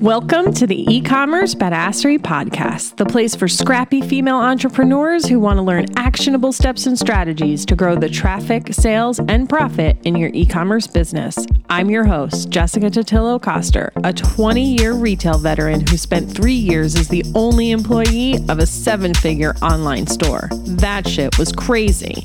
Welcome to the e commerce badassery podcast, the place for scrappy female entrepreneurs who want to learn actionable steps and strategies to grow the traffic, sales, and profit in your e commerce business. I'm your host, Jessica Totillo Coster, a 20 year retail veteran who spent three years as the only employee of a seven figure online store. That shit was crazy.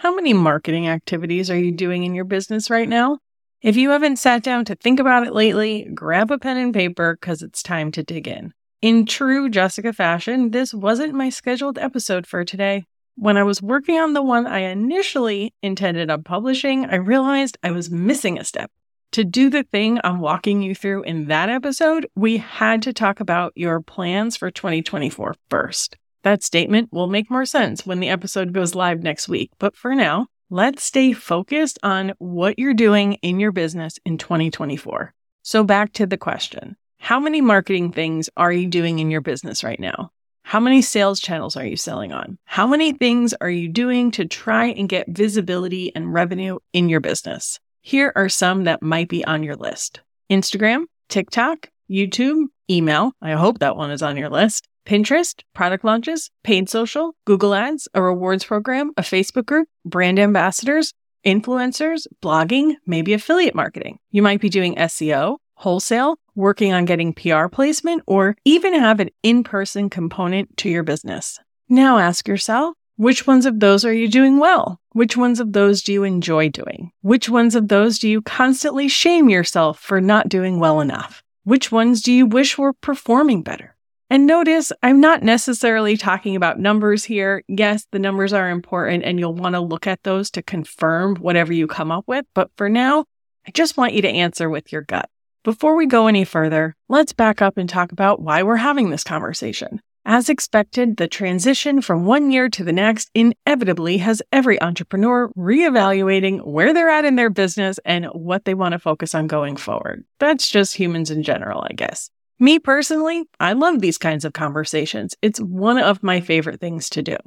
How many marketing activities are you doing in your business right now? If you haven't sat down to think about it lately, grab a pen and paper because it's time to dig in. In true Jessica fashion, this wasn't my scheduled episode for today. When I was working on the one I initially intended on publishing, I realized I was missing a step. To do the thing I'm walking you through in that episode, we had to talk about your plans for 2024 first. That statement will make more sense when the episode goes live next week. But for now, let's stay focused on what you're doing in your business in 2024. So back to the question. How many marketing things are you doing in your business right now? How many sales channels are you selling on? How many things are you doing to try and get visibility and revenue in your business? Here are some that might be on your list. Instagram, TikTok, YouTube, email. I hope that one is on your list. Pinterest, product launches, paid social, Google Ads, a rewards program, a Facebook group, brand ambassadors, influencers, blogging, maybe affiliate marketing. You might be doing SEO, wholesale, working on getting PR placement, or even have an in person component to your business. Now ask yourself, which ones of those are you doing well? Which ones of those do you enjoy doing? Which ones of those do you constantly shame yourself for not doing well enough? Which ones do you wish were performing better? And notice I'm not necessarily talking about numbers here. Yes, the numbers are important and you'll want to look at those to confirm whatever you come up with. But for now, I just want you to answer with your gut. Before we go any further, let's back up and talk about why we're having this conversation. As expected, the transition from one year to the next inevitably has every entrepreneur reevaluating where they're at in their business and what they want to focus on going forward. That's just humans in general, I guess. Me personally, I love these kinds of conversations. It's one of my favorite things to do.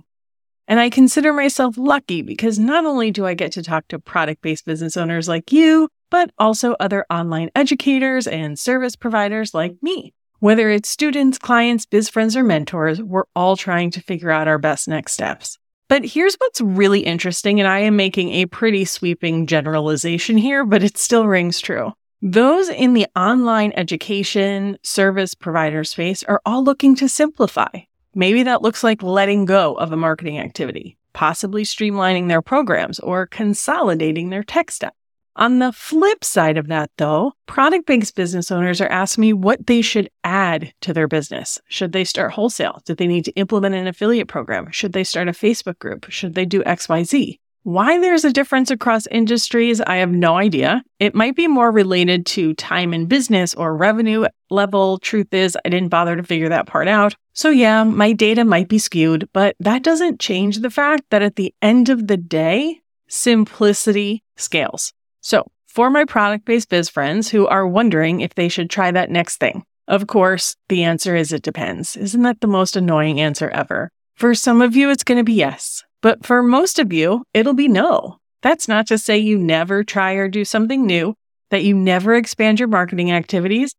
And I consider myself lucky because not only do I get to talk to product based business owners like you, but also other online educators and service providers like me. Whether it's students, clients, biz friends, or mentors, we're all trying to figure out our best next steps. But here's what's really interesting, and I am making a pretty sweeping generalization here, but it still rings true. Those in the online education service provider space are all looking to simplify. Maybe that looks like letting go of a marketing activity, possibly streamlining their programs or consolidating their tech stack. On the flip side of that, though, product based business owners are asking me what they should add to their business. Should they start wholesale? Do they need to implement an affiliate program? Should they start a Facebook group? Should they do XYZ? Why there's a difference across industries, I have no idea. It might be more related to time in business or revenue level. Truth is, I didn't bother to figure that part out. So, yeah, my data might be skewed, but that doesn't change the fact that at the end of the day, simplicity scales. So, for my product based biz friends who are wondering if they should try that next thing, of course, the answer is it depends. Isn't that the most annoying answer ever? For some of you, it's going to be yes. But for most of you, it'll be no. That's not to say you never try or do something new, that you never expand your marketing activities,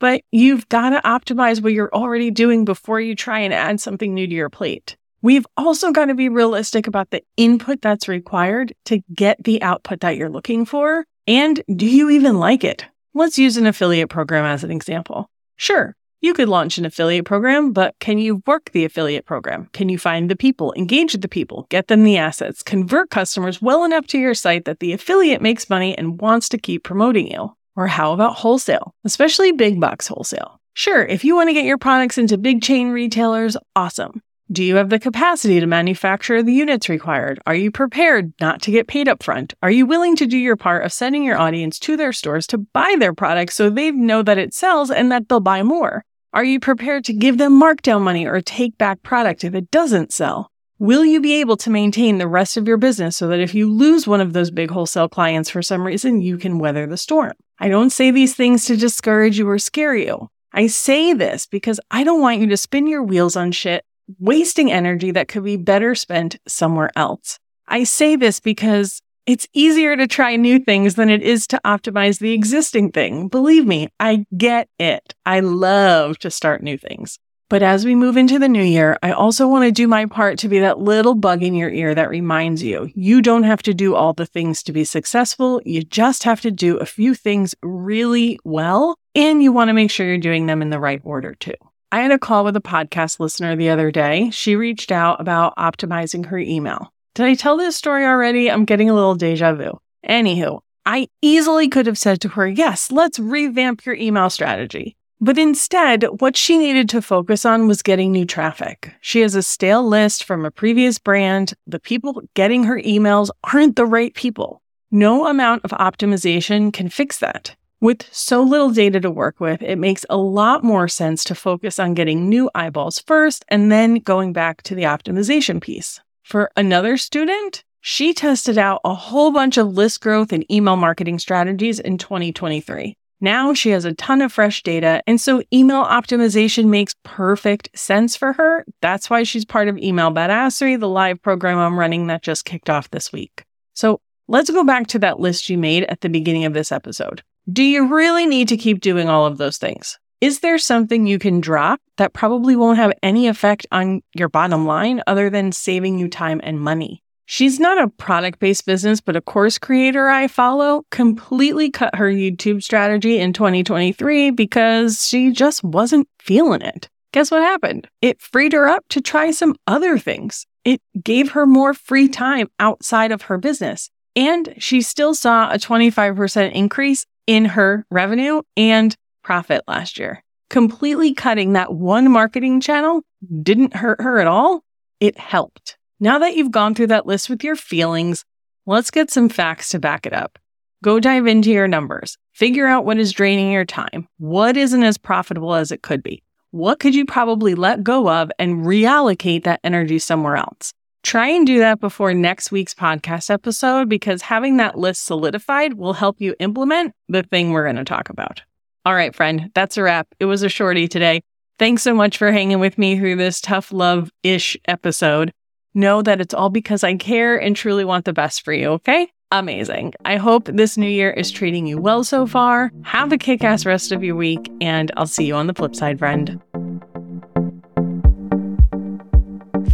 but you've got to optimize what you're already doing before you try and add something new to your plate. We've also got to be realistic about the input that's required to get the output that you're looking for. And do you even like it? Let's use an affiliate program as an example. Sure, you could launch an affiliate program, but can you work the affiliate program? Can you find the people, engage the people, get them the assets, convert customers well enough to your site that the affiliate makes money and wants to keep promoting you? Or how about wholesale, especially big box wholesale? Sure, if you want to get your products into big chain retailers, awesome. Do you have the capacity to manufacture the units required? Are you prepared not to get paid upfront? Are you willing to do your part of sending your audience to their stores to buy their products so they know that it sells and that they'll buy more? Are you prepared to give them markdown money or take back product if it doesn't sell? Will you be able to maintain the rest of your business so that if you lose one of those big wholesale clients for some reason, you can weather the storm? I don't say these things to discourage you or scare you. I say this because I don't want you to spin your wheels on shit wasting energy that could be better spent somewhere else. I say this because it's easier to try new things than it is to optimize the existing thing. Believe me, I get it. I love to start new things. But as we move into the new year, I also want to do my part to be that little bug in your ear that reminds you you don't have to do all the things to be successful. You just have to do a few things really well. And you want to make sure you're doing them in the right order too. I had a call with a podcast listener the other day. She reached out about optimizing her email. Did I tell this story already? I'm getting a little deja vu. Anywho, I easily could have said to her, yes, let's revamp your email strategy. But instead, what she needed to focus on was getting new traffic. She has a stale list from a previous brand. The people getting her emails aren't the right people. No amount of optimization can fix that. With so little data to work with, it makes a lot more sense to focus on getting new eyeballs first and then going back to the optimization piece. For another student, she tested out a whole bunch of list growth and email marketing strategies in 2023. Now she has a ton of fresh data, and so email optimization makes perfect sense for her. That's why she's part of Email Badassery, the live program I'm running that just kicked off this week. So let's go back to that list you made at the beginning of this episode. Do you really need to keep doing all of those things? Is there something you can drop that probably won't have any effect on your bottom line other than saving you time and money? She's not a product based business, but a course creator I follow completely cut her YouTube strategy in 2023 because she just wasn't feeling it. Guess what happened? It freed her up to try some other things. It gave her more free time outside of her business. And she still saw a 25% increase in her revenue and profit last year. Completely cutting that one marketing channel didn't hurt her at all. It helped. Now that you've gone through that list with your feelings, let's get some facts to back it up. Go dive into your numbers. Figure out what is draining your time. What isn't as profitable as it could be? What could you probably let go of and reallocate that energy somewhere else? Try and do that before next week's podcast episode because having that list solidified will help you implement the thing we're going to talk about. All right, friend, that's a wrap. It was a shorty today. Thanks so much for hanging with me through this tough love ish episode. Know that it's all because I care and truly want the best for you, okay? Amazing. I hope this new year is treating you well so far. Have a kick ass rest of your week, and I'll see you on the flip side, friend.